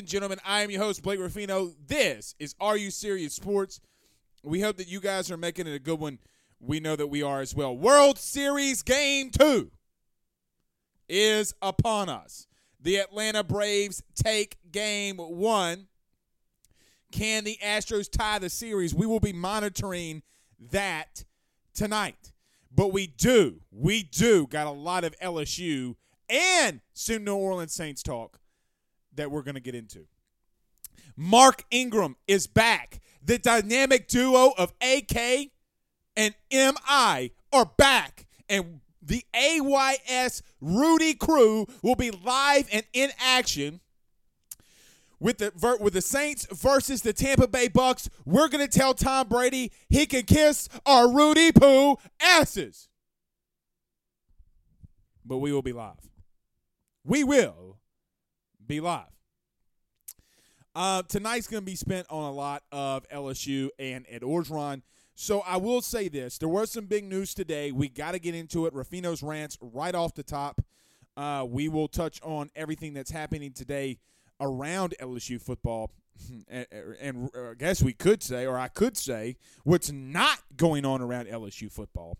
And gentlemen. I am your host, Blake Ruffino. This is Are You Serious Sports. We hope that you guys are making it a good one. We know that we are as well. World Series Game 2 is upon us. The Atlanta Braves take game one. Can the Astros tie the series? We will be monitoring that tonight. But we do, we do got a lot of LSU and some New Orleans Saints talk that we're going to get into. Mark Ingram is back. The dynamic duo of AK and MI are back. And the AYS Rudy crew will be live and in action with the with the Saints versus the Tampa Bay Bucks. We're gonna tell Tom Brady he can kiss our Rudy Poo asses. But we will be live. We will be live. Uh, tonight's going to be spent on a lot of LSU and Ed Orgeron. So I will say this: there was some big news today. We got to get into it. Ruffino's rants right off the top. Uh, we will touch on everything that's happening today around LSU football, and, and I guess we could say, or I could say, what's not going on around LSU football.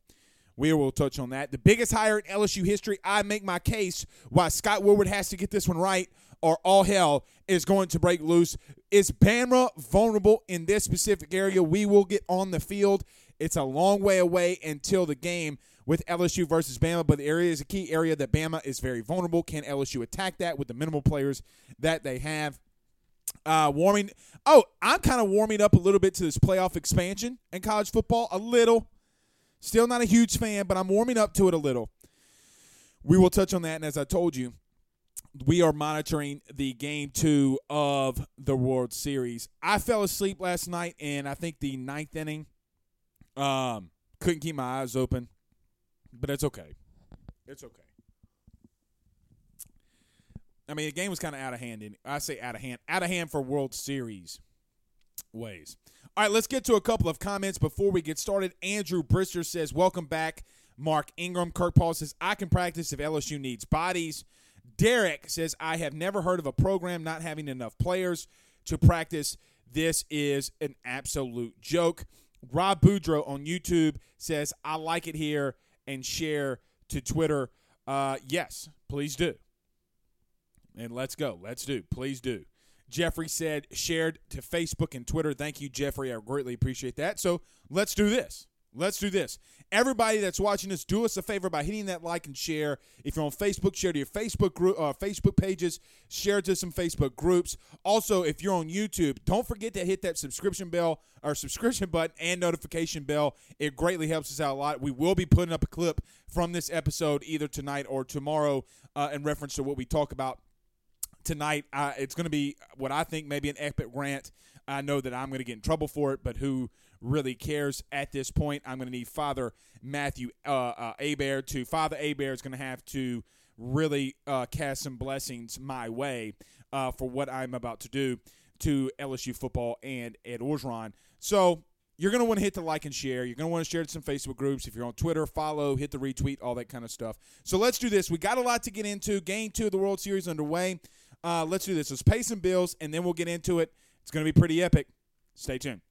We will touch on that. The biggest hire in LSU history. I make my case why Scott Woodward has to get this one right, or all hell is going to break loose. Is Bama vulnerable in this specific area? We will get on the field. It's a long way away until the game with LSU versus Bama, but the area is a key area that Bama is very vulnerable. Can LSU attack that with the minimal players that they have? Uh, warming. Oh, I'm kind of warming up a little bit to this playoff expansion in college football. A little. Still not a huge fan, but I'm warming up to it a little. We will touch on that, and as I told you, we are monitoring the game two of the World Series. I fell asleep last night, and I think the ninth inning, um, couldn't keep my eyes open, but it's okay. It's okay. I mean, the game was kind of out of hand. In, I say out of hand, out of hand for World Series ways. All right, let's get to a couple of comments before we get started. Andrew Brister says, Welcome back, Mark Ingram. Kirk Paul says, I can practice if LSU needs bodies. Derek says, I have never heard of a program not having enough players to practice. This is an absolute joke. Rob Boudreau on YouTube says, I like it here and share to Twitter. Uh, yes, please do. And let's go. Let's do. Please do. Jeffrey said, shared to Facebook and Twitter. Thank you, Jeffrey. I greatly appreciate that. So let's do this. Let's do this. Everybody that's watching this, do us a favor by hitting that like and share. If you're on Facebook, share to your Facebook group, uh, Facebook pages, share to some Facebook groups. Also, if you're on YouTube, don't forget to hit that subscription bell or subscription button and notification bell. It greatly helps us out a lot. We will be putting up a clip from this episode either tonight or tomorrow uh, in reference to what we talk about tonight. Uh, it's going to be what I think maybe an epic rant. I know that I'm going to get in trouble for it, but who really cares at this point? I'm going to need Father Matthew uh, uh, Abair to Father Abair is going to have to really uh, cast some blessings my way uh, for what I'm about to do to LSU football and Ed Orgeron. So you're going to want to hit the like and share. You're going to want to share to some Facebook groups. If you're on Twitter, follow, hit the retweet, all that kind of stuff. So let's do this. We got a lot to get into. Game two of the World Series underway. Uh, let's do this. Let's pay some bills, and then we'll get into it. It's going to be pretty epic. Stay tuned.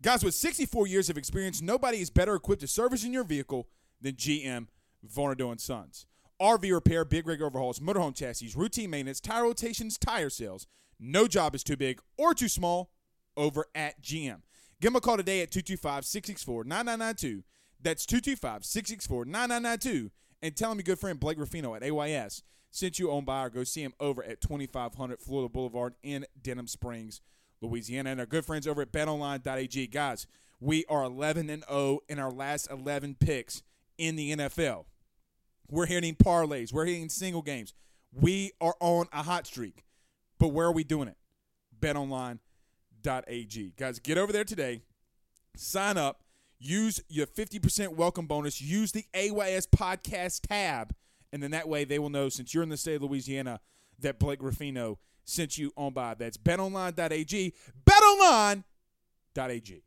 Guys, with 64 years of experience, nobody is better equipped to service in your vehicle than GM Varnado Sons. RV repair, big rig overhauls, motorhome chassis, routine maintenance, tire rotations, tire sales. No job is too big or too small over at GM. Give them a call today at 225 664 9992. That's 225 664 9992. And tell them your good friend Blake Ruffino at AYS sent you on by or go see him over at 2500 Florida Boulevard in Denham Springs, Louisiana. And our good friends over at betonline.ag. Guys, we are 11 and 0 in our last 11 picks in the NFL. We're hitting parlays, we're hitting single games. We are on a hot streak. But where are we doing it? betonline.ag. Guys, get over there today. Sign up. Use your 50% welcome bonus. Use the AYS podcast tab. And then that way they will know, since you're in the state of Louisiana, that Blake Ruffino sent you on by. That's betonline.ag. Betonline.ag.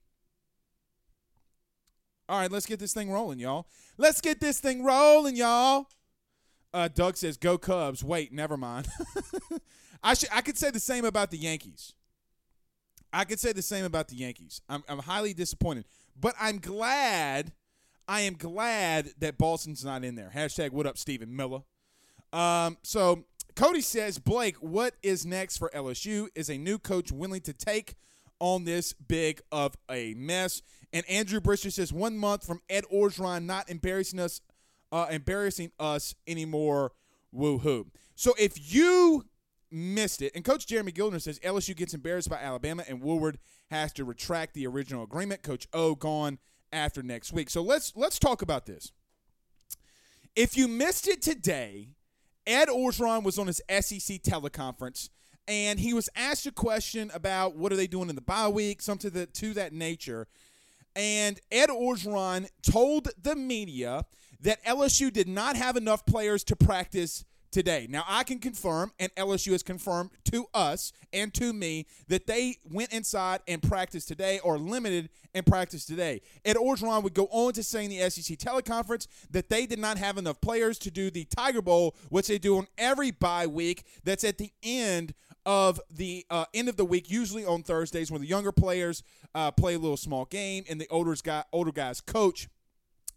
All right, let's get this thing rolling, y'all. Let's get this thing rolling, y'all. Uh, Doug says, "Go Cubs." Wait, never mind. I should. I could say the same about the Yankees. I could say the same about the Yankees. I'm, I'm highly disappointed, but I'm glad. I am glad that Boston's not in there. Hashtag What up, Stephen Miller. Um, so Cody says, Blake, what is next for LSU? Is a new coach willing to take on this big of a mess? And Andrew Brister says, one month from Ed Orgeron not embarrassing us, uh, embarrassing us anymore. Woohoo! So if you missed it, and Coach Jeremy Gildner says LSU gets embarrassed by Alabama, and Woodward has to retract the original agreement. Coach O gone after next week. So let's let's talk about this. If you missed it today, Ed Orgeron was on his SEC teleconference and he was asked a question about what are they doing in the bye week, something to, the, to that nature. And Ed Orgeron told the media that LSU did not have enough players to practice today. Now, I can confirm, and LSU has confirmed to us and to me, that they went inside and practiced today or limited and practiced today. Ed Orgeron would go on to say in the SEC teleconference that they did not have enough players to do the Tiger Bowl, which they do on every bye week. That's at the end of the uh, end of the week, usually on Thursdays, when the younger players uh, play a little small game and the older guy older guys coach.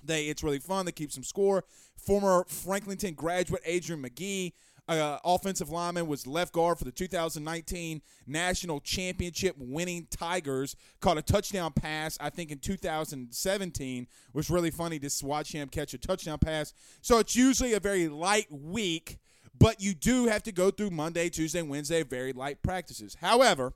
They it's really fun. They keep some score. Former Franklinton graduate Adrian McGee, uh, offensive lineman, was left guard for the 2019 national championship winning Tigers. Caught a touchdown pass, I think, in 2017. It was really funny to watch him catch a touchdown pass. So it's usually a very light week, but you do have to go through Monday, Tuesday, Wednesday, very light practices. However,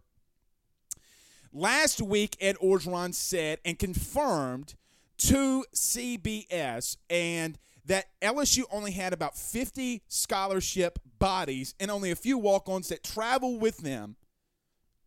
last week Ed Orgeron said and confirmed to CBS and that LSU only had about 50 scholarship bodies and only a few walk ons that travel with them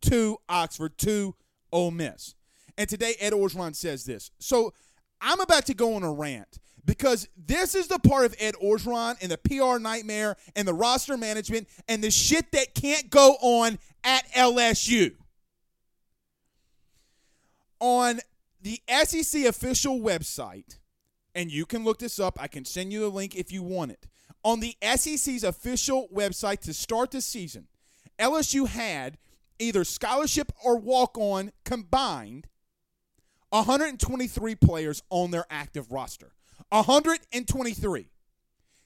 to Oxford, to Ole Miss. And today, Ed Orgeron says this. So I'm about to go on a rant because this is the part of Ed Orgeron and the PR nightmare and the roster management and the shit that can't go on at LSU. On the SEC official website, and you can look this up. I can send you the link if you want it. On the SEC's official website to start the season, LSU had either scholarship or walk on combined 123 players on their active roster. 123.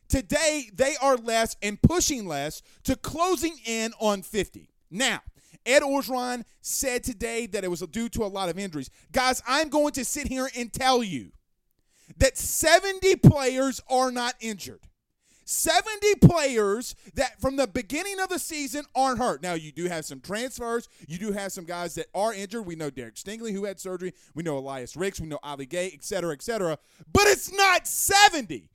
Today, they are less and pushing less to closing in on 50. Now, Ed Orgeron said today that it was due to a lot of injuries. Guys, I'm going to sit here and tell you that 70 players are not injured. 70 players that from the beginning of the season aren't hurt. Now, you do have some transfers. You do have some guys that are injured. We know Derek Stingley, who had surgery. We know Elias Ricks. We know Ali Gaye, et cetera, et cetera. But it's not 70.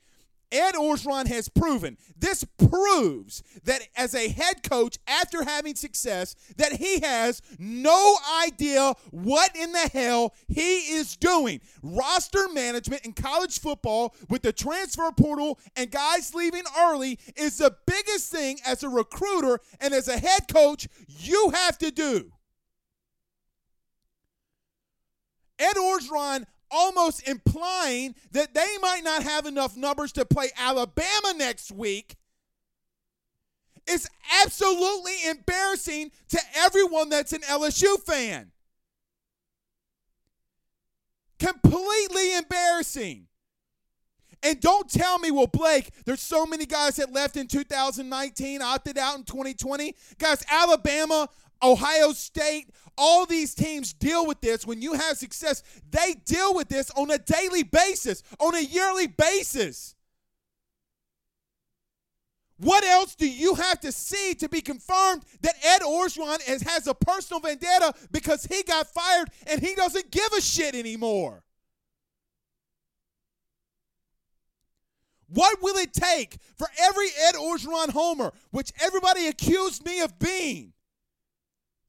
Ed Orgeron has proven this proves that as a head coach after having success that he has no idea what in the hell he is doing. Roster management in college football with the transfer portal and guys leaving early is the biggest thing as a recruiter and as a head coach you have to do. Ed Orgeron almost implying that they might not have enough numbers to play Alabama next week It's absolutely embarrassing to everyone that's an LSU fan. Completely embarrassing. And don't tell me, well, Blake, there's so many guys that left in 2019, opted out in 2020. Guys, Alabama, Ohio State, all these teams deal with this. When you have success, they deal with this on a daily basis, on a yearly basis. What else do you have to see to be confirmed that Ed Orgeron is, has a personal vendetta because he got fired and he doesn't give a shit anymore? What will it take for every Ed Orgeron homer, which everybody accused me of being,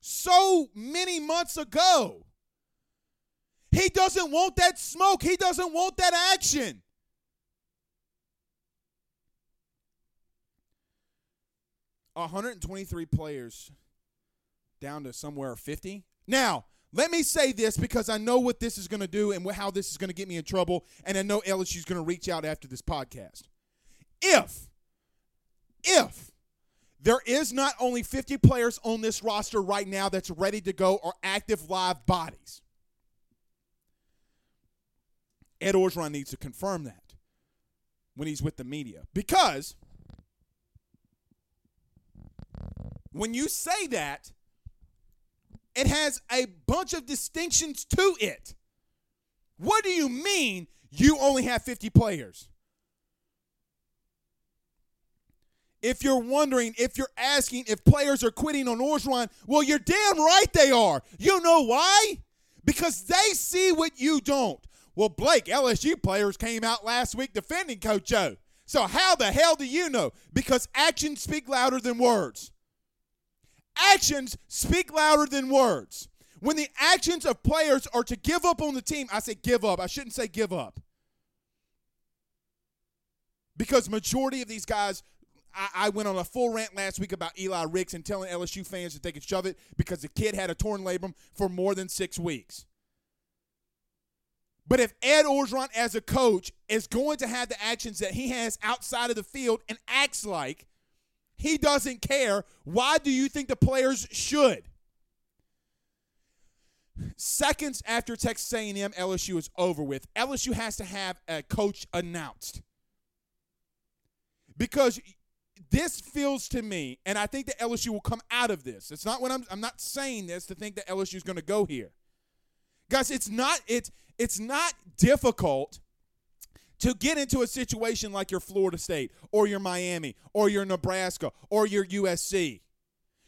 so many months ago. He doesn't want that smoke. He doesn't want that action. hundred and twenty-three players down to somewhere fifty. Now, let me say this because I know what this is going to do and how this is going to get me in trouble, and I know LSU is going to reach out after this podcast. If, if there is not only 50 players on this roster right now that's ready to go or active live bodies. Ed Orgeron needs to confirm that when he's with the media. Because when you say that, it has a bunch of distinctions to it. What do you mean you only have 50 players? If you're wondering, if you're asking if players are quitting on Orgeron, well, you're damn right they are. You know why? Because they see what you don't. Well, Blake, LSU players came out last week defending Coach O. So how the hell do you know? Because actions speak louder than words. Actions speak louder than words. When the actions of players are to give up on the team, I say give up. I shouldn't say give up. Because majority of these guys I, I, went on a full rant last week about Eli Ricks and telling LSU fans that they could shove it because the kid had a torn labrum for more than six weeks. But if Ed Orgeron, as a coach, is going to have the actions that he has outside of the field and acts like he doesn't care, why do you think the players should? Seconds after Texas A&M, LSU is over with. LSU has to have a coach announced because this feels to me, and I think that LSU will come out of this. It's not what I'm I'm not saying this to think that LSU is going to go here. Guys, it's not it's it's not difficult to get into a situation like your Florida State or your Miami or your Nebraska or your USC.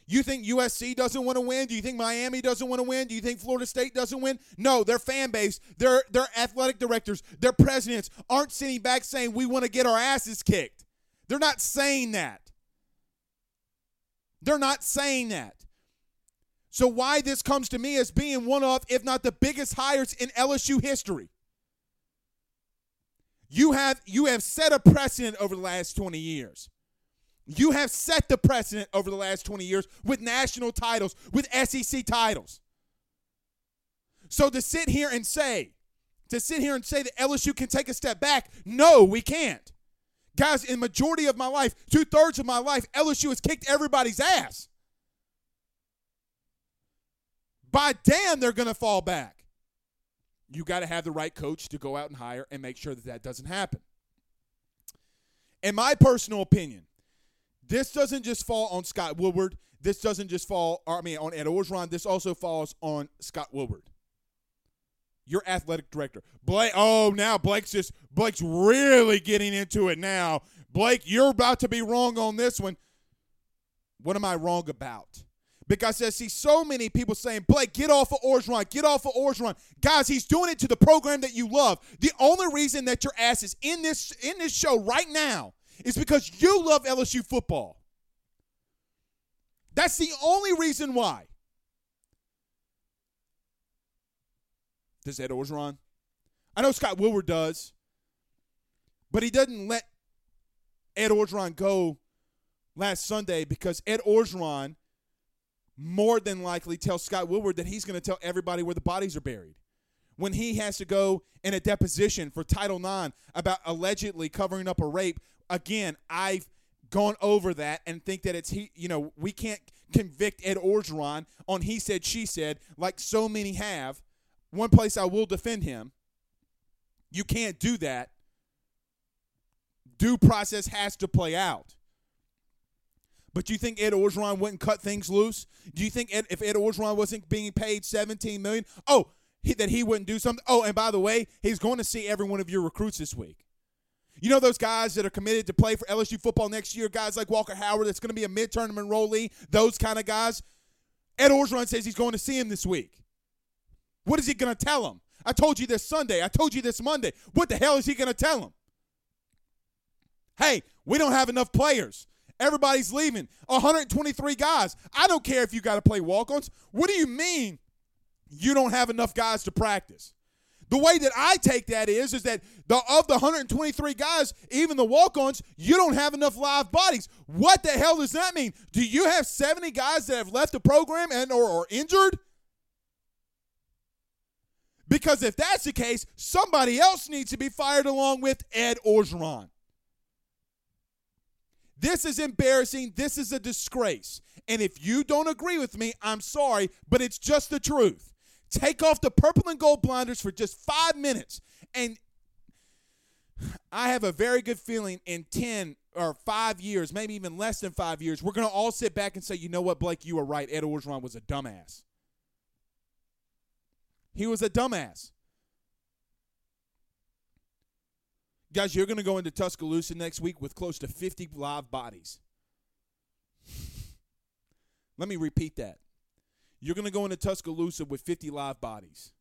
You think USC doesn't want to win? Do you think Miami doesn't want to win? Do you think Florida State doesn't win? No, their fan base, their their athletic directors, their presidents aren't sitting back saying we want to get our asses kicked. They're not saying that. They're not saying that. So, why this comes to me as being one of, if not the biggest hires in LSU history. You have you have set a precedent over the last 20 years. You have set the precedent over the last 20 years with national titles, with SEC titles. So to sit here and say, to sit here and say that LSU can take a step back, no, we can't. Guys, in majority of my life, two thirds of my life, LSU has kicked everybody's ass. By damn, they're going to fall back. You got to have the right coach to go out and hire and make sure that that doesn't happen. in my personal opinion, this doesn't just fall on Scott Woodward. This doesn't just fall, I mean, on Ed Orgeron. This also falls on Scott Woodward, your athletic director. Blake, oh, now Blake's just, Blake's really getting into it now. Blake, you're about to be wrong on this one. What am I wrong about? Because I see so many people saying, Blake, get off of Orgeron, get off of Orgeron. Guys, he's doing it to the program that you love. The only reason that your ass is in this in this show right now is because you love LSU football. That's the only reason why. Does Ed Orgeron? I know Scott Woodward does, but he doesn't let Ed Orgeron go last Sunday because Ed Orgeron more than likely tells Scott Woodward that he's going to tell everybody where the bodies are buried. When he has to go in a deposition for Title IX about allegedly covering up a rape, again, I've gone over that and think that it's he. You know, we can't convict Ed Orgeron on he said she said like so many have. One place I will defend him. You can't do that. Due process has to play out. But you think Ed Orgeron wouldn't cut things loose? Do you think Ed, if Ed Orgeron wasn't being paid 17 million, oh, he, that he wouldn't do something? Oh, and by the way, he's going to see every one of your recruits this week. You know those guys that are committed to play for LSU football next year, guys like Walker Howard, that's going to be a mid-tournament enrollee, those kind of guys. Ed Orgeron says he's going to see him this week. What is he going to tell him? I told you this Sunday. I told you this Monday. What the hell is he going to tell him? Hey, we don't have enough players. Everybody's leaving. 123 guys. I don't care if you got to play walk ons. What do you mean you don't have enough guys to practice? The way that I take that is, is that the of the 123 guys, even the walk-ons, you don't have enough live bodies. What the hell does that mean? Do you have 70 guys that have left the program and or are injured? Because if that's the case, somebody else needs to be fired along with Ed Orgeron. This is embarrassing. This is a disgrace. And if you don't agree with me, I'm sorry, but it's just the truth. Take off the purple and gold blinders for just five minutes. And I have a very good feeling in 10 or five years, maybe even less than five years, we're going to all sit back and say, you know what, Blake, you were right. Ed Orgeron was a dumbass. He was a dumbass. Guys, you're going to go into Tuscaloosa next week with close to 50 live bodies. Let me repeat that. You're going to go into Tuscaloosa with 50 live bodies.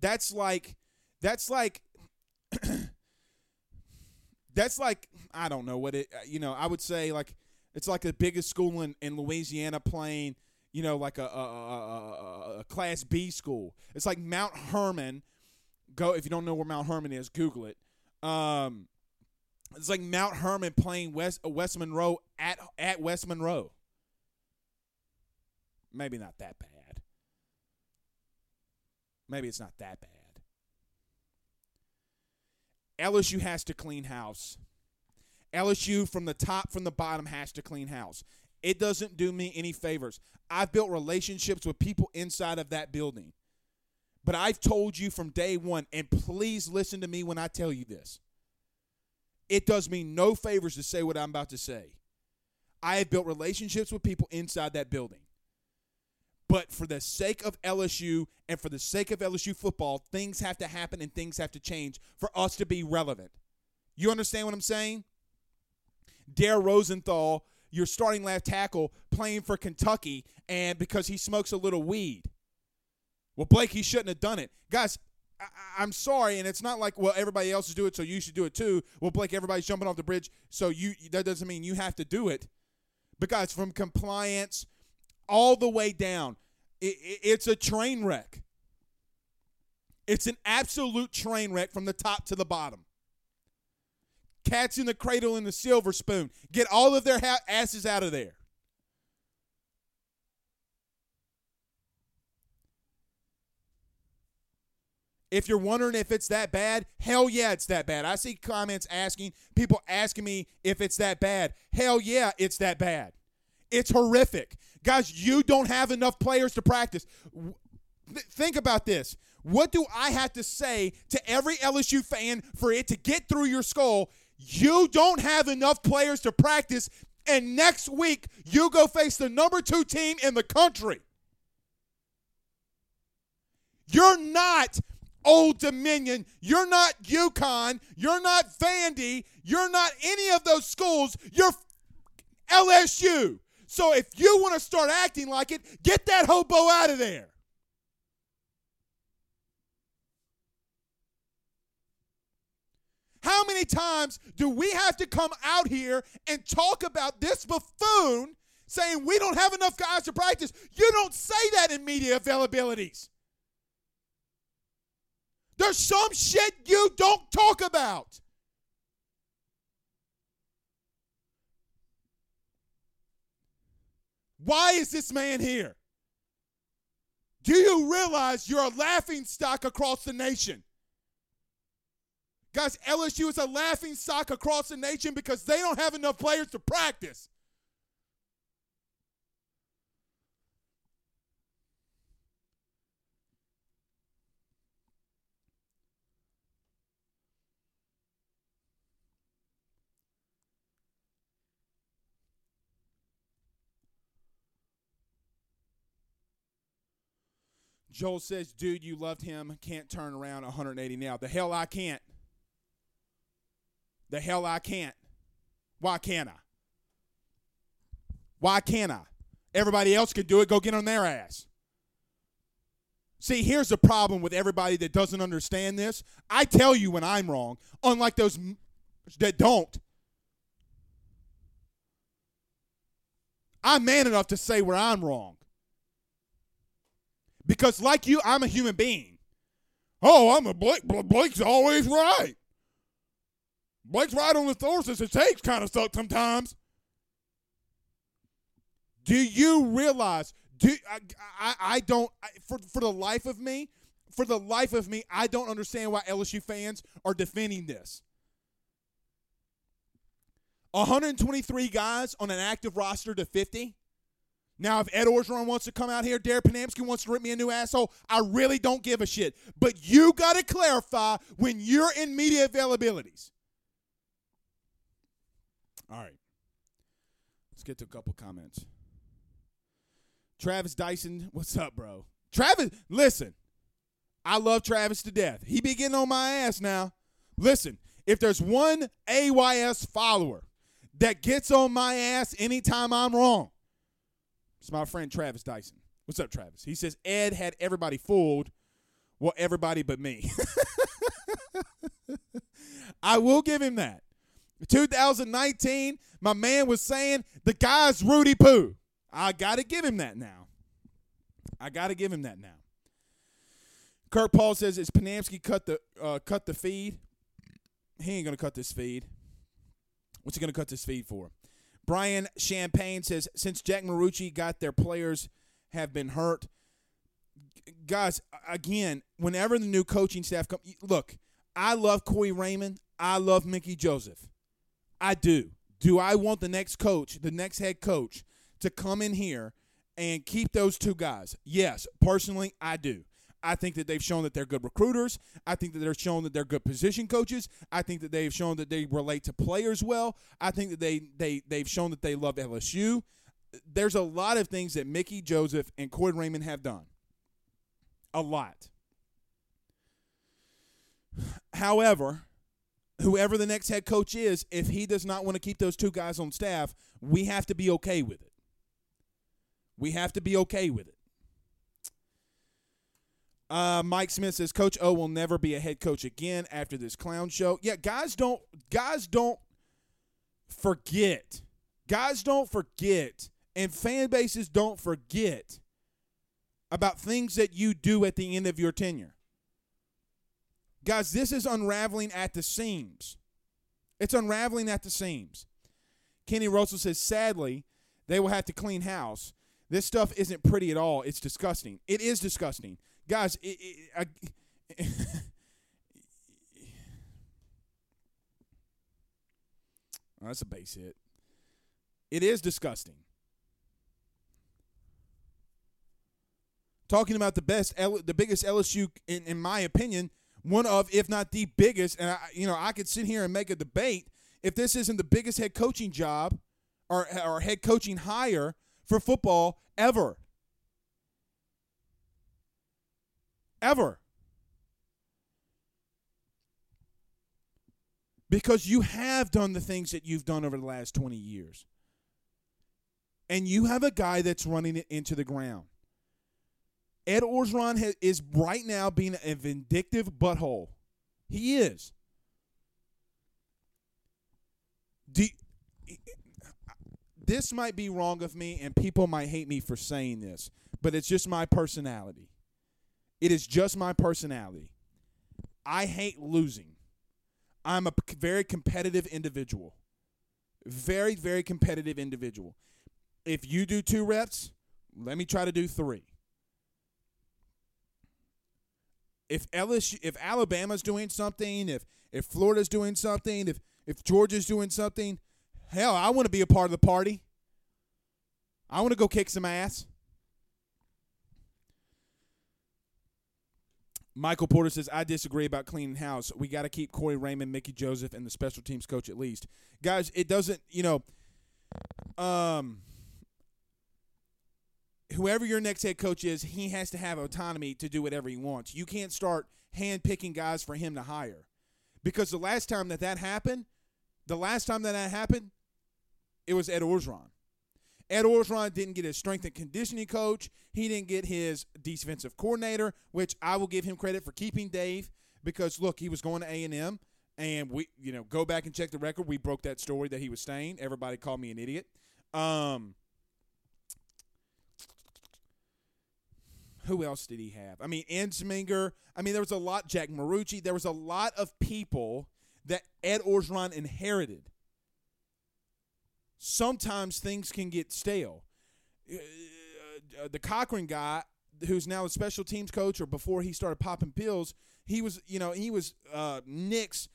That's like that's like that's like I don't know what it you know, I would say like it's like the biggest school in, in Louisiana playing, you know, like a, a, a, a class B school. It's like Mount Hermon Go if you don't know where Mount Hermon is, Google it. Um, it's like Mount Hermon playing West uh, West Monroe at at West Monroe. Maybe not that bad. Maybe it's not that bad. LSU has to clean house. LSU from the top from the bottom has to clean house. It doesn't do me any favors. I've built relationships with people inside of that building. But I've told you from day one, and please listen to me when I tell you this. It does me no favors to say what I'm about to say. I have built relationships with people inside that building. But for the sake of LSU and for the sake of LSU football, things have to happen and things have to change for us to be relevant. You understand what I'm saying? Dare Rosenthal, your starting left tackle, playing for Kentucky, and because he smokes a little weed. Well, Blake, he shouldn't have done it. Guys, I, am sorry, and it's not like well everybody else is doing it, so you should do it too. Well, Blake, everybody's jumping off the bridge, so you that doesn't mean you have to do it. Because from compliance all the way down, it, it's a train wreck. It's an absolute train wreck from the top to the bottom. Cats in the cradle and the silver spoon. Get all of their ha- asses out of there. If you're wondering if it's that bad, hell yeah, it's that bad. I see comments asking, people asking me if it's that bad. Hell yeah, it's that bad. It's horrific. Guys, you don't have enough players to practice. Think about this. What do I have to say to every LSU fan for it to get through your skull? You don't have enough players to practice, and next week you go face the number two team in the country. You're not Old Dominion. You're not UConn. You're not Vandy. You're not any of those schools. You're LSU. So if you want to start acting like it, get that hobo out of there. How many times do we have to come out here and talk about this buffoon saying we don't have enough guys to practice? You don't say that in media availabilities. There's some shit you don't talk about. Why is this man here? Do you realize you're a laughing stock across the nation? Guys, LSU is a laughing stock across the nation because they don't have enough players to practice. Joel says, dude, you loved him. Can't turn around 180 now. The hell I can't. The hell I can't. Why can't I? Why can't I? Everybody else can do it. Go get on their ass. See, here's the problem with everybody that doesn't understand this. I tell you when I'm wrong, unlike those that don't. I'm man enough to say where I'm wrong. Because, like you, I'm a human being. Oh, I'm a Blake. Blake's always right. Blake's right on the sources it takes kind of stuff sometimes. Do you realize? Do I? I, I don't. For for the life of me, for the life of me, I don't understand why LSU fans are defending this. 123 guys on an active roster to 50. Now, if Ed Orgeron wants to come out here, Derek Ponamsky wants to rip me a new asshole, I really don't give a shit. But you got to clarify when you're in media availabilities. All right. Let's get to a couple comments. Travis Dyson, what's up, bro? Travis, listen. I love Travis to death. He be getting on my ass now. Listen, if there's one AYS follower that gets on my ass anytime I'm wrong, it's my friend Travis Dyson. What's up, Travis? He says Ed had everybody fooled. Well, everybody but me. I will give him that. 2019, my man was saying the guy's Rudy Poo. I got to give him that now. I got to give him that now. Kurt Paul says, "Is Ponamsky cut the uh, cut the feed? He ain't gonna cut this feed. What's he gonna cut this feed for? Brian Champagne says since Jack Marucci got their players have been hurt, guys. Again, whenever the new coaching staff come, look, I love Corey Raymond. I love Mickey Joseph. I do. Do I want the next coach, the next head coach, to come in here and keep those two guys? Yes, personally, I do. I think that they've shown that they're good recruiters. I think that they're shown that they're good position coaches. I think that they've shown that they relate to players well. I think that they they they've shown that they love LSU. There's a lot of things that Mickey Joseph and Coy Raymond have done. A lot. However, whoever the next head coach is, if he does not want to keep those two guys on staff, we have to be okay with it. We have to be okay with it. Uh, Mike Smith says Coach O will never be a head coach again after this clown show. Yeah, guys don't guys don't forget. Guys don't forget, and fan bases don't forget about things that you do at the end of your tenure. Guys, this is unraveling at the seams. It's unraveling at the seams. Kenny Russell says, sadly, they will have to clean house. This stuff isn't pretty at all. It's disgusting. It is disgusting guys. It, it, I, oh, that's a base hit. It is disgusting. talking about the best, the biggest LSU, in, in my opinion, one of, if not the biggest. And I, you know, I could sit here and make a debate if this isn't the biggest head coaching job or, or head coaching hire for football ever. Ever. Because you have done the things that you've done over the last 20 years. And you have a guy that's running it into the ground. Ed Orgeron ha- is right now being a vindictive butthole. He is. Do, this might be wrong of me, and people might hate me for saying this, but it's just my personality. It is just my personality. I hate losing. I'm a very competitive individual. Very, very competitive individual. If you do two reps, let me try to do three. If LSU, if Alabama's doing something, if if Florida's doing something, if if Georgia's doing something, hell, I want to be a part of the party. I want to go kick some ass. Michael Porter says, I disagree about cleaning house. We got to keep Corey Raymond, Mickey Joseph, and the special teams coach at least. Guys, it doesn't, you know, um, whoever your next head coach is, he has to have autonomy to do whatever he wants. You can't start hand picking guys for him to hire. Because the last time that that happened, the last time that that happened, it was Ed Orgeron. Ed Orgeron didn't get his strength and conditioning coach. He didn't get his defensive coordinator, which I will give him credit for keeping Dave because look, he was going to A and M, and we, you know, go back and check the record. We broke that story that he was staying. Everybody called me an idiot. Um, who else did he have? I mean, Ensminger. I mean, there was a lot. Jack Marucci. There was a lot of people that Ed Orgeron inherited. Sometimes things can get stale. Uh, uh, the Cochran guy, who's now a special teams coach, or before he started popping pills, he was, you know, he was uh, Nick's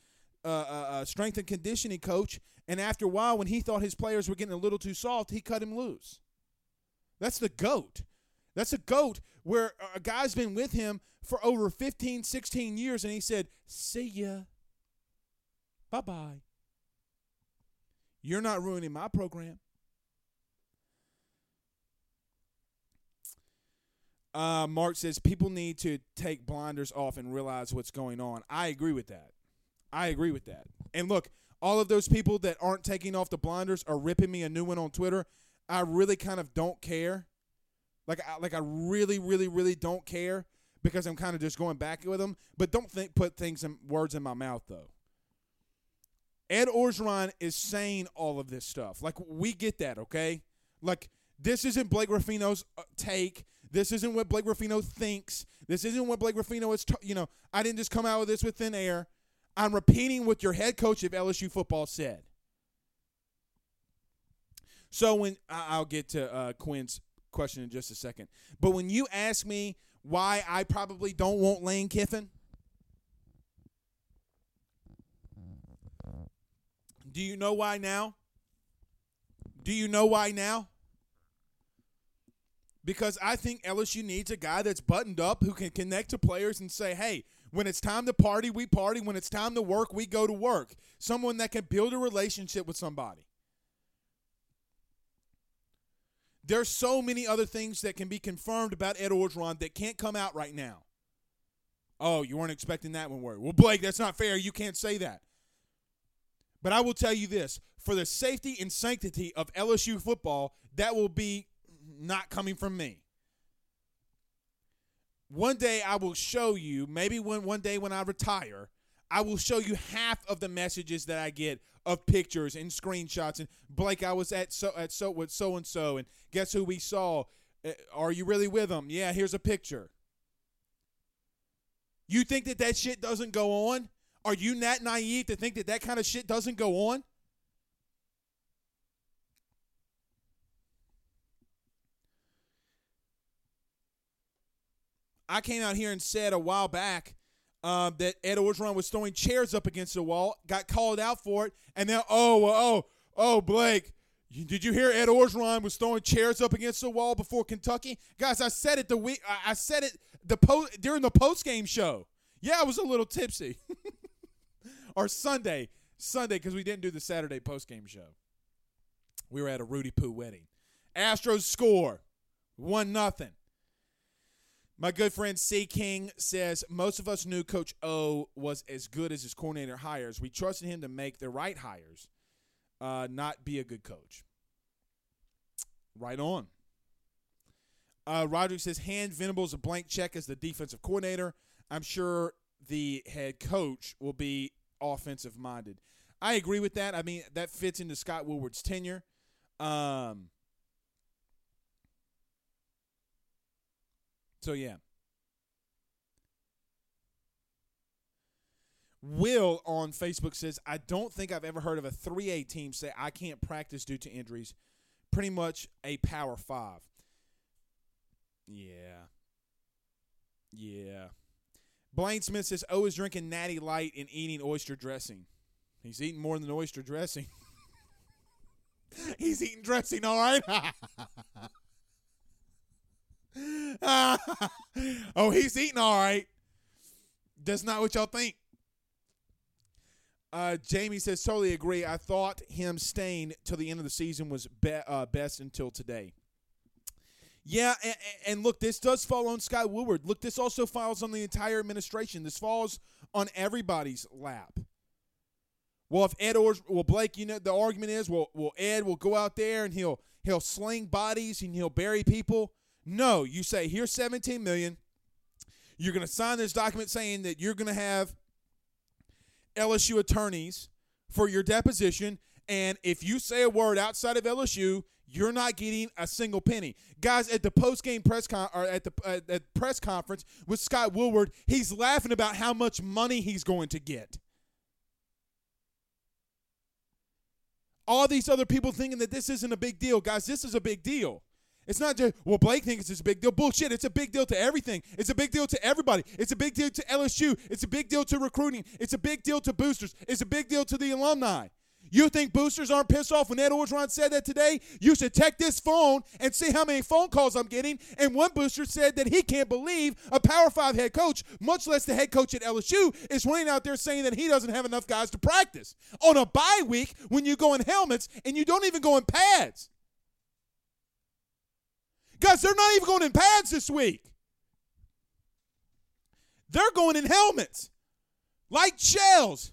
uh, uh, uh, strength and conditioning coach. And after a while, when he thought his players were getting a little too soft, he cut him loose. That's the GOAT. That's a GOAT where a guy's been with him for over 15, 16 years, and he said, See ya. Bye bye. You're not ruining my program. Uh, Mark says people need to take blinders off and realize what's going on. I agree with that. I agree with that. And look, all of those people that aren't taking off the blinders are ripping me a new one on Twitter. I really kind of don't care. Like, I, like I really, really, really don't care because I'm kind of just going back with them. But don't think put things in words in my mouth though. Ed Orgeron is saying all of this stuff. Like we get that, okay? Like this isn't Blake Ruffino's uh, take. This isn't what Blake Ruffino thinks. This isn't what Blake Ruffino is. T- you know, I didn't just come out with this with thin air. I'm repeating what your head coach of LSU football said. So when I'll get to uh, Quinn's question in just a second, but when you ask me why I probably don't want Lane Kiffin, do you know why now? Do you know why now? Because I think LSU needs a guy that's buttoned up who can connect to players and say, hey, when it's time to party, we party. When it's time to work, we go to work. Someone that can build a relationship with somebody. There's so many other things that can be confirmed about Ed Orgeron that can't come out right now. Oh, you weren't expecting that one word. Well, Blake, that's not fair. You can't say that. But I will tell you this for the safety and sanctity of LSU football, that will be not coming from me. One day I will show you, maybe when one day when I retire, I will show you half of the messages that I get of pictures and screenshots and Blake I was at so at so with so and so and guess who we saw? Uh, Are you really with them? Yeah, here's a picture. You think that that shit doesn't go on? Are you that naive to think that that kind of shit doesn't go on? I came out here and said a while back uh, that Ed Orgeron was throwing chairs up against the wall, got called out for it, and then oh oh oh Blake, Did you hear Ed Orgeron was throwing chairs up against the wall before Kentucky? Guys, I said it the week. I I said it the po- during the post game show. Yeah, I was a little tipsy. or Sunday, Sunday because we didn't do the Saturday post game show. We were at a Rudy Poo wedding. Astros score one nothing. My good friend C King says most of us knew Coach O was as good as his coordinator hires. We trusted him to make the right hires, uh, not be a good coach. Right on. Uh, Roderick says hand Venables a blank check as the defensive coordinator. I'm sure the head coach will be offensive minded. I agree with that. I mean that fits into Scott Woodward's tenure. Um, so yeah. Will on Facebook says, I don't think I've ever heard of a 3A team say I can't practice due to injuries. Pretty much a power five. Yeah. Yeah. Blaine Smith says, O is drinking natty light and eating oyster dressing. He's eating more than oyster dressing. He's eating dressing, all right? oh, he's eating all right. That's not what y'all think. Uh, Jamie says, totally agree. I thought him staying till the end of the season was be- uh, best until today. Yeah, and, and look, this does fall on Scott Woodward. Look, this also falls on the entire administration. This falls on everybody's lap. Well, if Ed or well Blake, you know the argument is, well, well Ed will go out there and he'll he'll sling bodies and he'll bury people. No, you say here's 17 million. You're going to sign this document saying that you're going to have LSU attorneys for your deposition, and if you say a word outside of LSU, you're not getting a single penny. Guys, at the post game press con or at the uh, at press conference with Scott Woodward, he's laughing about how much money he's going to get. All these other people thinking that this isn't a big deal, guys. This is a big deal. It's not just well, Blake thinks it's a big deal. Bullshit. It's a big deal to everything. It's a big deal to everybody. It's a big deal to LSU. It's a big deal to recruiting. It's a big deal to boosters. It's a big deal to the alumni. You think boosters aren't pissed off when Ed Orgeron said that today? You should check this phone and see how many phone calls I'm getting. And one booster said that he can't believe a Power Five head coach, much less the head coach at LSU, is running out there saying that he doesn't have enough guys to practice on a bye week when you go in helmets and you don't even go in pads. Guys, they're not even going in pads this week. They're going in helmets, like shells.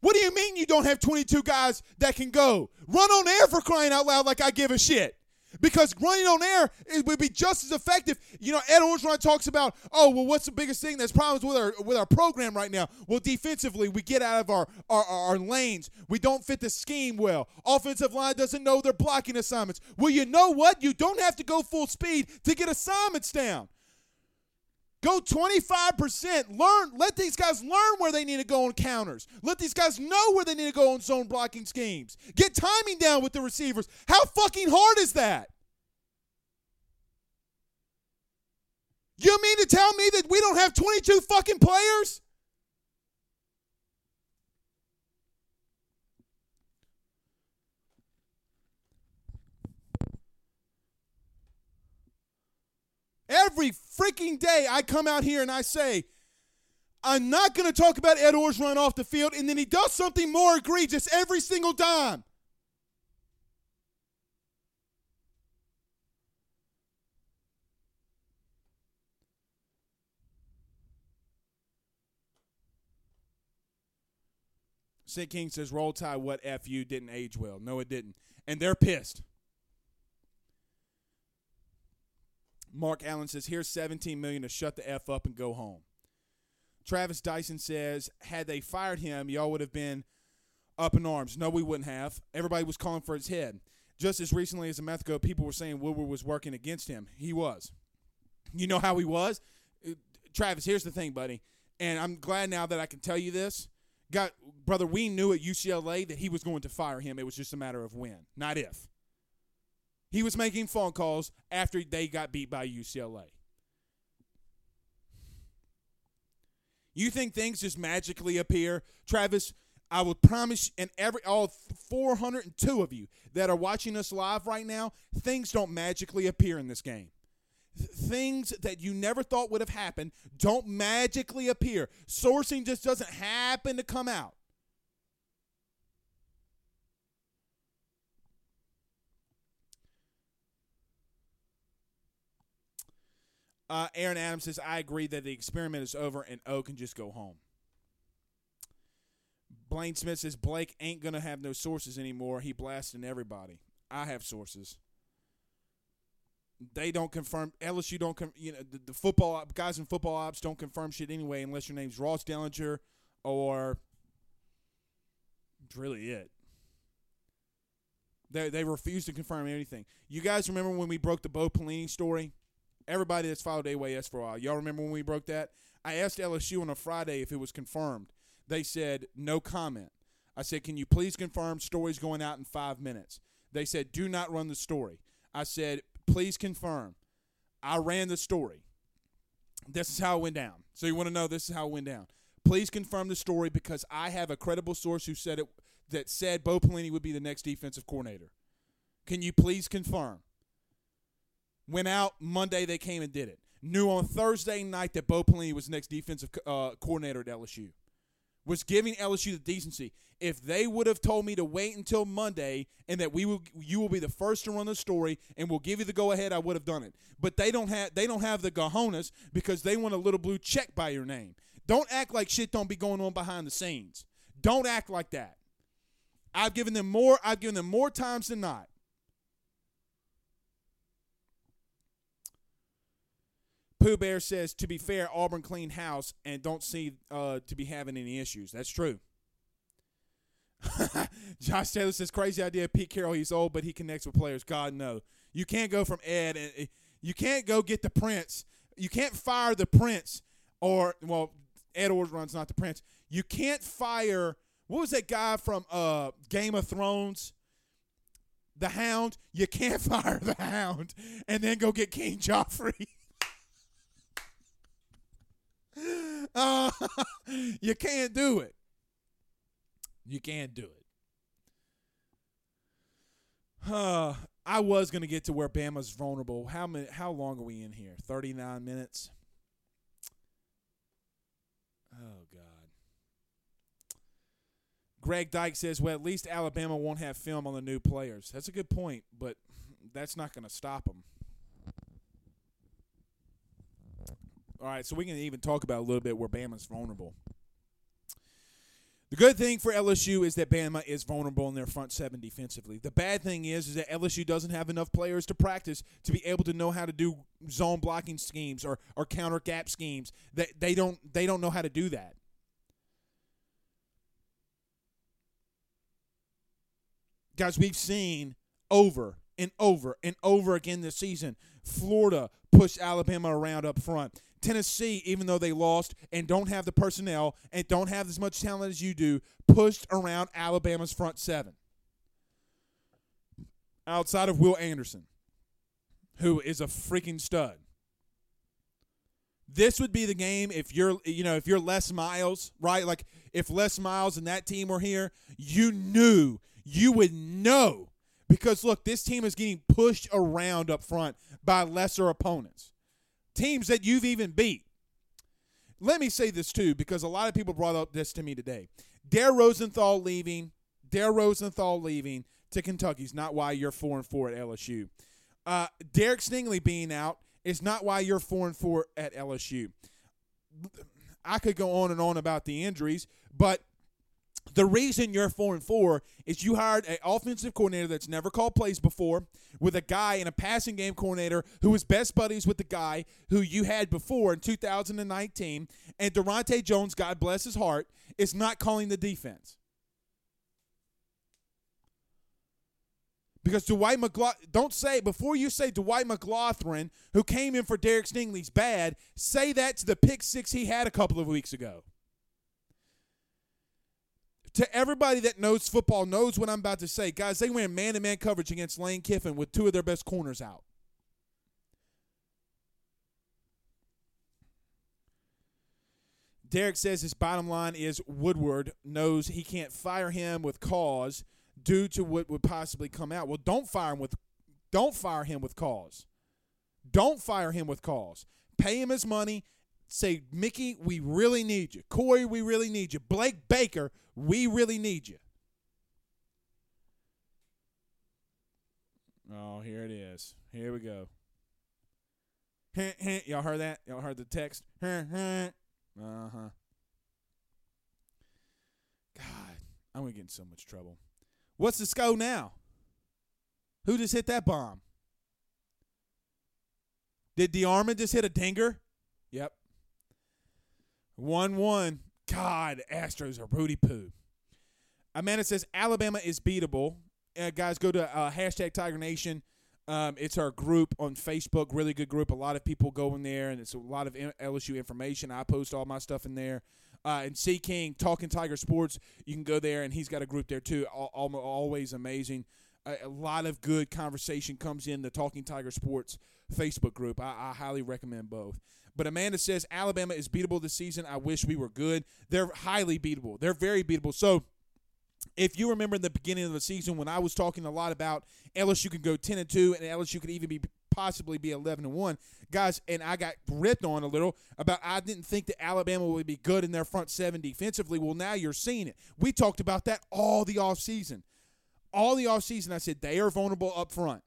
What do you mean you don't have 22 guys that can go? Run on air for crying out loud like I give a shit. Because running on air it would be just as effective. You know, Ed Orgeron talks about, oh, well, what's the biggest thing that's problems with our with our program right now? Well, defensively, we get out of our, our, our lanes. We don't fit the scheme well. Offensive line doesn't know their blocking assignments. Well, you know what? You don't have to go full speed to get assignments down. Go 25%. Learn. Let these guys learn where they need to go on counters. Let these guys know where they need to go on zone blocking schemes. Get timing down with the receivers. How fucking hard is that? You mean to tell me that we don't have 22 fucking players? Every freaking day I come out here and I say, I'm not going to talk about Ed Orgeron off the field, and then he does something more egregious every single time. Sid King says, Roll Tide, what F you, didn't age well. No, it didn't. And they're pissed. Mark Allen says, "Here's 17 million to shut the f up and go home." Travis Dyson says, "Had they fired him, y'all would have been up in arms." No, we wouldn't have. Everybody was calling for his head. Just as recently as a month ago, people were saying Woodward was working against him. He was. You know how he was, Travis. Here's the thing, buddy, and I'm glad now that I can tell you this. Got brother, we knew at UCLA that he was going to fire him. It was just a matter of when, not if. He was making phone calls after they got beat by UCLA. You think things just magically appear? Travis, I will promise and every all 402 of you that are watching us live right now, things don't magically appear in this game. Th- Things that you never thought would have happened don't magically appear. Sourcing just doesn't happen to come out. Uh, Aaron Adams says, I agree that the experiment is over and O can just go home. Blaine Smith says, Blake ain't going to have no sources anymore. He blasting everybody. I have sources. They don't confirm. LSU don't, you know, the, the football op- guys in football ops don't confirm shit anyway unless your name's Ross Dellenger or it's really it. They, they refuse to confirm anything. You guys remember when we broke the Bo Pelini story? Everybody that's followed AYS for a while, y'all remember when we broke that? I asked LSU on a Friday if it was confirmed. They said no comment. I said, "Can you please confirm stories going out in five minutes?" They said, "Do not run the story." I said, "Please confirm." I ran the story. This is how it went down. So you want to know this is how it went down. Please confirm the story because I have a credible source who said it that said Bo Pelini would be the next defensive coordinator. Can you please confirm? Went out Monday. They came and did it. Knew on Thursday night that Bo Pelini was next defensive uh, coordinator at LSU. Was giving LSU the decency. If they would have told me to wait until Monday and that we will, you will be the first to run the story and we'll give you the go ahead, I would have done it. But they don't have they don't have the gajonas because they want a little blue check by your name. Don't act like shit don't be going on behind the scenes. Don't act like that. I've given them more. I've given them more times than not. Pooh Bear says, to be fair, Auburn cleaned house and don't see uh, to be having any issues. That's true. Josh Taylor says, crazy idea. Pete Carroll, he's old, but he connects with players. God, no. You can't go from Ed and you can't go get the Prince. You can't fire the Prince or, well, Ed Orgeron's not the Prince. You can't fire, what was that guy from uh, Game of Thrones? The Hound. You can't fire the Hound and then go get King Joffrey. Uh, you can't do it. You can't do it. Uh, I was gonna get to where Bama's vulnerable. How many? How long are we in here? Thirty nine minutes. Oh God. Greg Dyke says, "Well, at least Alabama won't have film on the new players." That's a good point, but that's not going to stop them. All right, so we can even talk about a little bit where Bama's vulnerable. The good thing for LSU is that Bama is vulnerable in their front seven defensively. The bad thing is, is that LSU doesn't have enough players to practice to be able to know how to do zone blocking schemes or, or counter gap schemes. They, they don't they don't know how to do that. Guys, we've seen over and over and over again this season. Florida pushed Alabama around up front. Tennessee, even though they lost and don't have the personnel and don't have as much talent as you do, pushed around Alabama's front seven. Outside of Will Anderson, who is a freaking stud. This would be the game if you're you know, if you're Les Miles, right? Like if Les Miles and that team were here, you knew, you would know because look, this team is getting pushed around up front by lesser opponents teams that you've even beat. Let me say this too, because a lot of people brought up this to me today. Dare Rosenthal leaving, Dare Rosenthal leaving to Kentucky is not why you're four and four at LSU. Uh, Derek Stingley being out is not why you're four and four at LSU. I could go on and on about the injuries, but the reason you're four and four is you hired an offensive coordinator that's never called plays before, with a guy and a passing game coordinator who was best buddies with the guy who you had before in 2019, and Daronte Jones, God bless his heart, is not calling the defense. Because Dwight McGlothern, don't say, before you say Dwight McGlothern, who came in for Derek Stingley's bad, say that to the pick six he had a couple of weeks ago to everybody that knows football knows what I'm about to say. Guys, they ran man to man coverage against Lane Kiffin with two of their best corners out. Derek says his bottom line is Woodward knows he can't fire him with cause. due to what would possibly come out. Well, don't fire him with don't fire him with cause. Don't fire him with cause. Pay him his money. Say, Mickey, we really need you. Corey, we really need you. Blake Baker, we really need you. Oh, here it is. Here we go. Y'all heard that? Y'all heard the text? Uh huh. God, I'm going to get in so much trouble. What's the score now? Who just hit that bomb? Did DeArmond just hit a dinger? Yep. 1 1. God, Astros are booty poo. Amanda says Alabama is beatable. Uh, guys, go to uh, hashtag Tiger Nation. Um, it's our group on Facebook, really good group. A lot of people go in there, and it's a lot of LSU information. I post all my stuff in there. Uh, and C King, Talking Tiger Sports, you can go there, and he's got a group there too. All, all, always amazing. A, a, lot of good conversation comes in the Talking Tiger Sports Facebook group. I, I highly recommend both. But Amanda says Alabama is beatable this season. I wish we were good. They're highly beatable. They're very beatable. So if you remember in the beginning of the season when I was talking a lot about LSU can go 10 and 2 and LSU could even be possibly be 11 and 1 guys and I got ripped on a little about I didn't think that Alabama would be good in their front seven defensively well now you're seeing it we talked about that all the offseason all the offseason I said they are vulnerable up front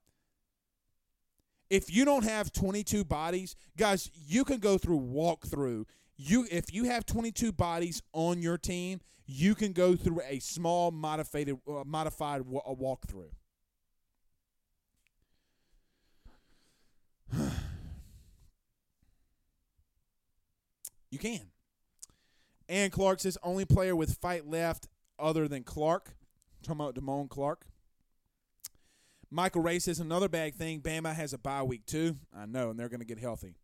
if you don't have 22 bodies, guys, you can go through walkthrough. You if you have 22 bodies on your team, you can go through a small modified uh, modified a walkthrough. you can. And Clark says only player with fight left other than Clark. talking about Damone Clark. Michael Ray says another bad thing. Bama has a bye week too. I know, and they're going to get healthy.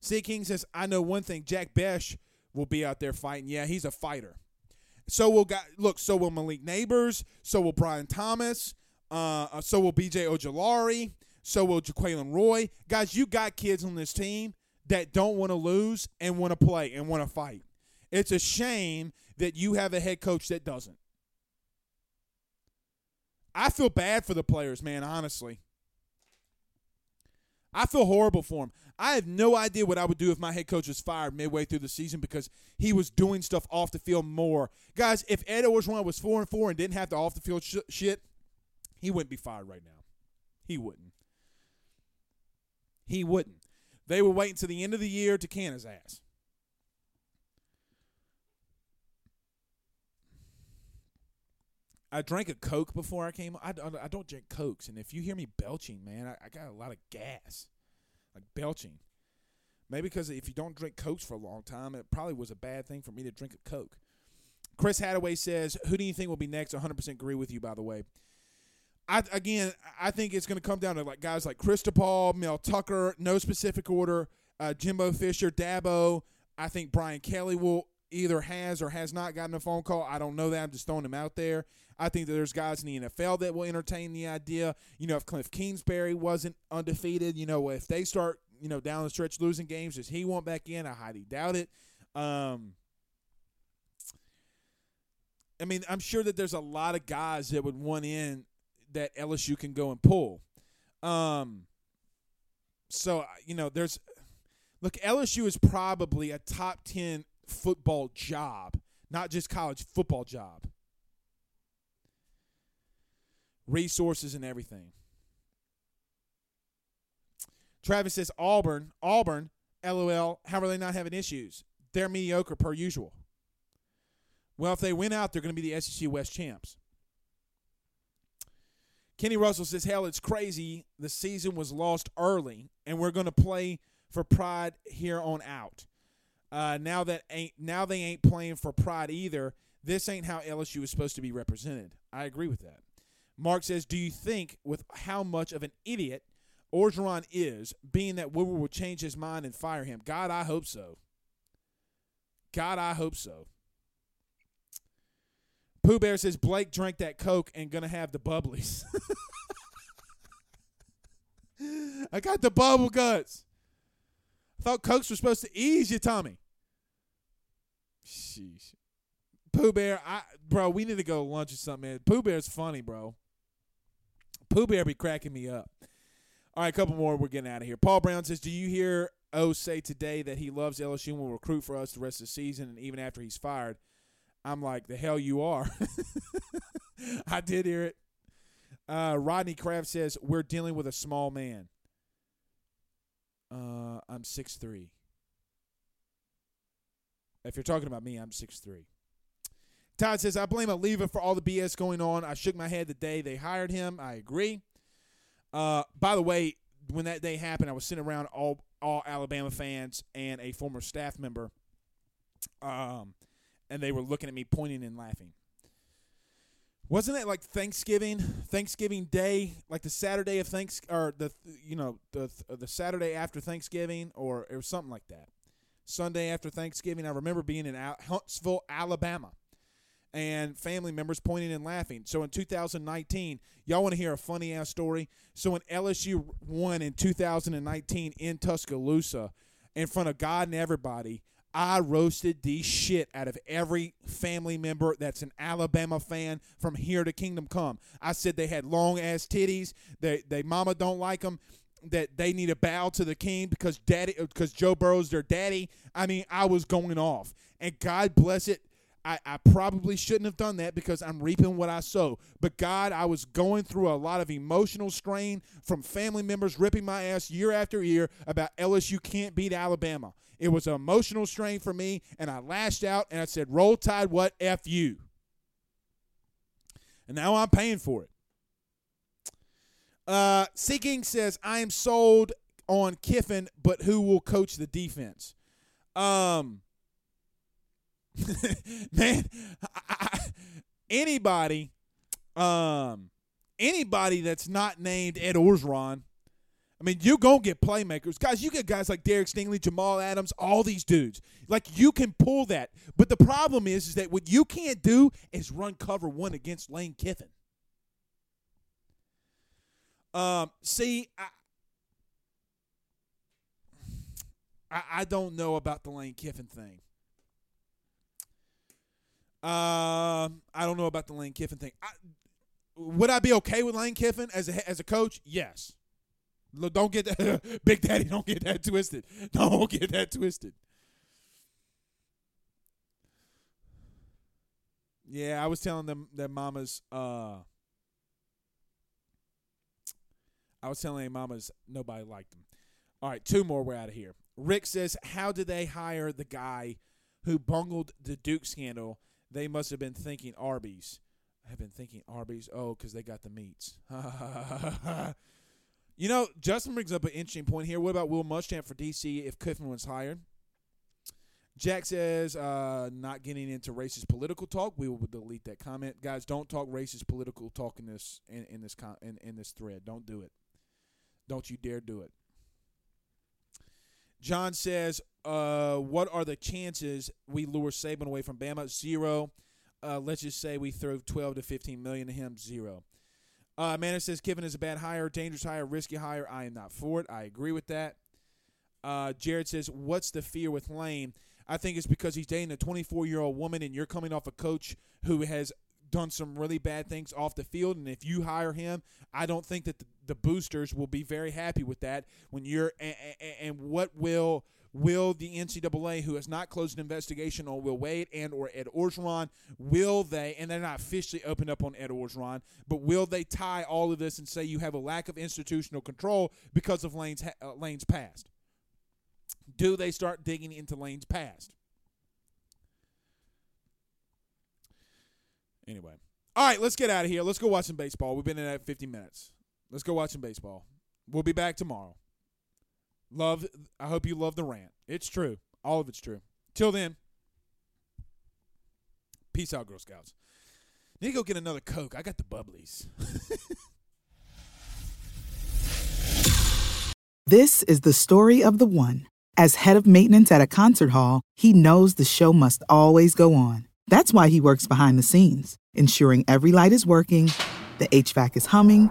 C King says I know one thing. Jack Bech will be out there fighting. Yeah, he's a fighter. So will got look. So will Malik Nabers. So will Brian Thomas. Uh, uh so will B.J. Ojulari. So will Jaquelin Roy. Guys, you got kids on this team that don't want to lose and want to play and want to fight. It's a shame that you have a head coach that doesn't. I feel bad for the players, man, honestly. I feel horrible for them. I have no idea what I would do if my head coach was fired midway through the season because he was doing stuff off the field more. Guys, if Ed Orgeron was 4 and 4 and didn't have the off the field sh- shit, he wouldn't be fired right now. He wouldn't. He wouldn't. They were waiting to the end of the year to can his ass. I drank a Coke before I came. I, I don't drink Cokes, and if you hear me belching, man, I, I got a lot of gas, like belching. Maybe because if you don't drink Cokes for a long time, it probably was a bad thing for me to drink a Coke. Chris Hadaway says, "Who do you think will be next?" 100% agree with you. By the way, I again, I think it's going to come down to like guys like Cristobal, Mel Tucker, no specific order. Uh, Jimbo Fisher, Dabo. I think Brian Kelly will either has or has not gotten a phone call. I don't know that. I'm just throwing him out there. I think that there's guys in the NFL that will entertain the idea. You know, if Cliff Kingsbury wasn't undefeated, you know, if they start, you know, down the stretch losing games, does he want back in? I highly doubt it. Um, I mean, I'm sure that there's a lot of guys that would want in that LSU can go and pull. Um, so you know, there's look, LSU is probably a top ten football job, not just college football job. Resources and everything. Travis says Auburn, Auburn, LOL, how are they not having issues? They're mediocre per usual. Well, if they win out, they're going to be the SEC West champs. Kenny Russell says, Hell, it's crazy. The season was lost early, and we're going to play for pride here on out. Uh, now that ain't now they ain't playing for pride either. This ain't how LSU is supposed to be represented. I agree with that. Mark says, "Do you think with how much of an idiot Orgeron is, being that Woodward will change his mind and fire him? God, I hope so. God, I hope so." Pooh Bear says Blake drank that Coke and gonna have the bubblies. I got the bubble guts. I thought Cokes were supposed to ease you, Tommy. Sheesh. Pooh Bear, I bro, we need to go lunch or something. Man. Pooh Bear's funny, bro. Pooh Bear be cracking me up. All right, a couple more. We're getting out of here. Paul Brown says, "Do you hear O say today that he loves LSU and will recruit for us the rest of the season, and even after he's fired?" I'm like, "The hell you are." I did hear it. Uh, Rodney Kraft says, "We're dealing with a small man." Uh, I'm six three. If you're talking about me, I'm six three. Todd says, I blame Alleva for all the BS going on. I shook my head the day they hired him. I agree. Uh, by the way, when that day happened, I was sitting around all all Alabama fans and a former staff member, um, and they were looking at me, pointing and laughing. Wasn't it like Thanksgiving, Thanksgiving Day, like the Saturday of Thanks, or the you know the the Saturday after Thanksgiving, or was something like that. Sunday after Thanksgiving, I remember being in Huntsville, Alabama, and family members pointing and laughing. So in 2019, y'all want to hear a funny ass story? So when LSU won in 2019 in Tuscaloosa, in front of God and everybody, I roasted the shit out of every family member that's an Alabama fan from here to Kingdom Come. I said they had long ass titties. They they mama don't like them. That they need to bow to the king because daddy because Joe Burrow's their daddy. I mean, I was going off, and God bless it. I, I probably shouldn't have done that because I'm reaping what I sow. But God, I was going through a lot of emotional strain from family members ripping my ass year after year about LSU can't beat Alabama. It was an emotional strain for me, and I lashed out and I said, Roll Tide, what F you? And now I'm paying for it. Uh, C King says, I am sold on Kiffin, but who will coach the defense? Um, man, I, I, anybody, um, anybody that's not named Ed Orgeron, I mean, you gonna get playmakers, guys. You get guys like Derek Stingley, Jamal Adams, all these dudes. Like you can pull that, but the problem is, is that what you can't do is run cover one against Lane Kiffin. Um, see, I, I, I don't know about the Lane Kiffin thing. Um, I don't know about the Lane Kiffin thing. I, would I be okay with Lane Kiffin as a as a coach? Yes. Don't get that, Big Daddy. Don't get that twisted. Don't get that twisted. Yeah, I was telling them that mamas. Uh, I was telling mamas nobody liked them. All right, two more. We're out of here. Rick says, "How did they hire the guy who bungled the Duke scandal they must have been thinking Arby's. I have been thinking Arby's. Oh, because they got the meats. you know, Justin brings up an interesting point here. What about Will Muschamp for DC if Kiffin was hired? Jack says, uh, not getting into racist political talk. We will delete that comment, guys. Don't talk racist political talk in this in, in this con- in, in this thread. Don't do it. Don't you dare do it. John says, uh, "What are the chances we lure Saban away from Bama? Zero. Uh, let's just say we throw 12 to 15 million to him. Zero. Uh, Manor says Kiffin is a bad hire, dangerous hire, risky hire. I am not for it. I agree with that. Uh, Jared says, "What's the fear with Lane?" I think it's because he's dating a 24 year old woman, and you're coming off a coach who has done some really bad things off the field. And if you hire him, I don't think that the, the boosters will be very happy with that. When you're and, and, what will will the NCAA, who has not closed an investigation on Will Wade and or Ed Orgeron, will they? And they're not officially opened up on Ed Orgeron, but will they tie all of this and say you have a lack of institutional control because of Lane's uh, Lane's past? Do they start digging into Lane's past? Anyway. All right, let's get out of here. Let's go watch some baseball. We've been in at 50 minutes. Let's go watch some baseball. We'll be back tomorrow. Love I hope you love the rant. It's true. All of it's true. Till then, peace out, Girl Scouts. Need to go get another Coke. I got the bubblies. this is the story of the one. As head of maintenance at a concert hall, he knows the show must always go on. That's why he works behind the scenes, ensuring every light is working, the HVAC is humming,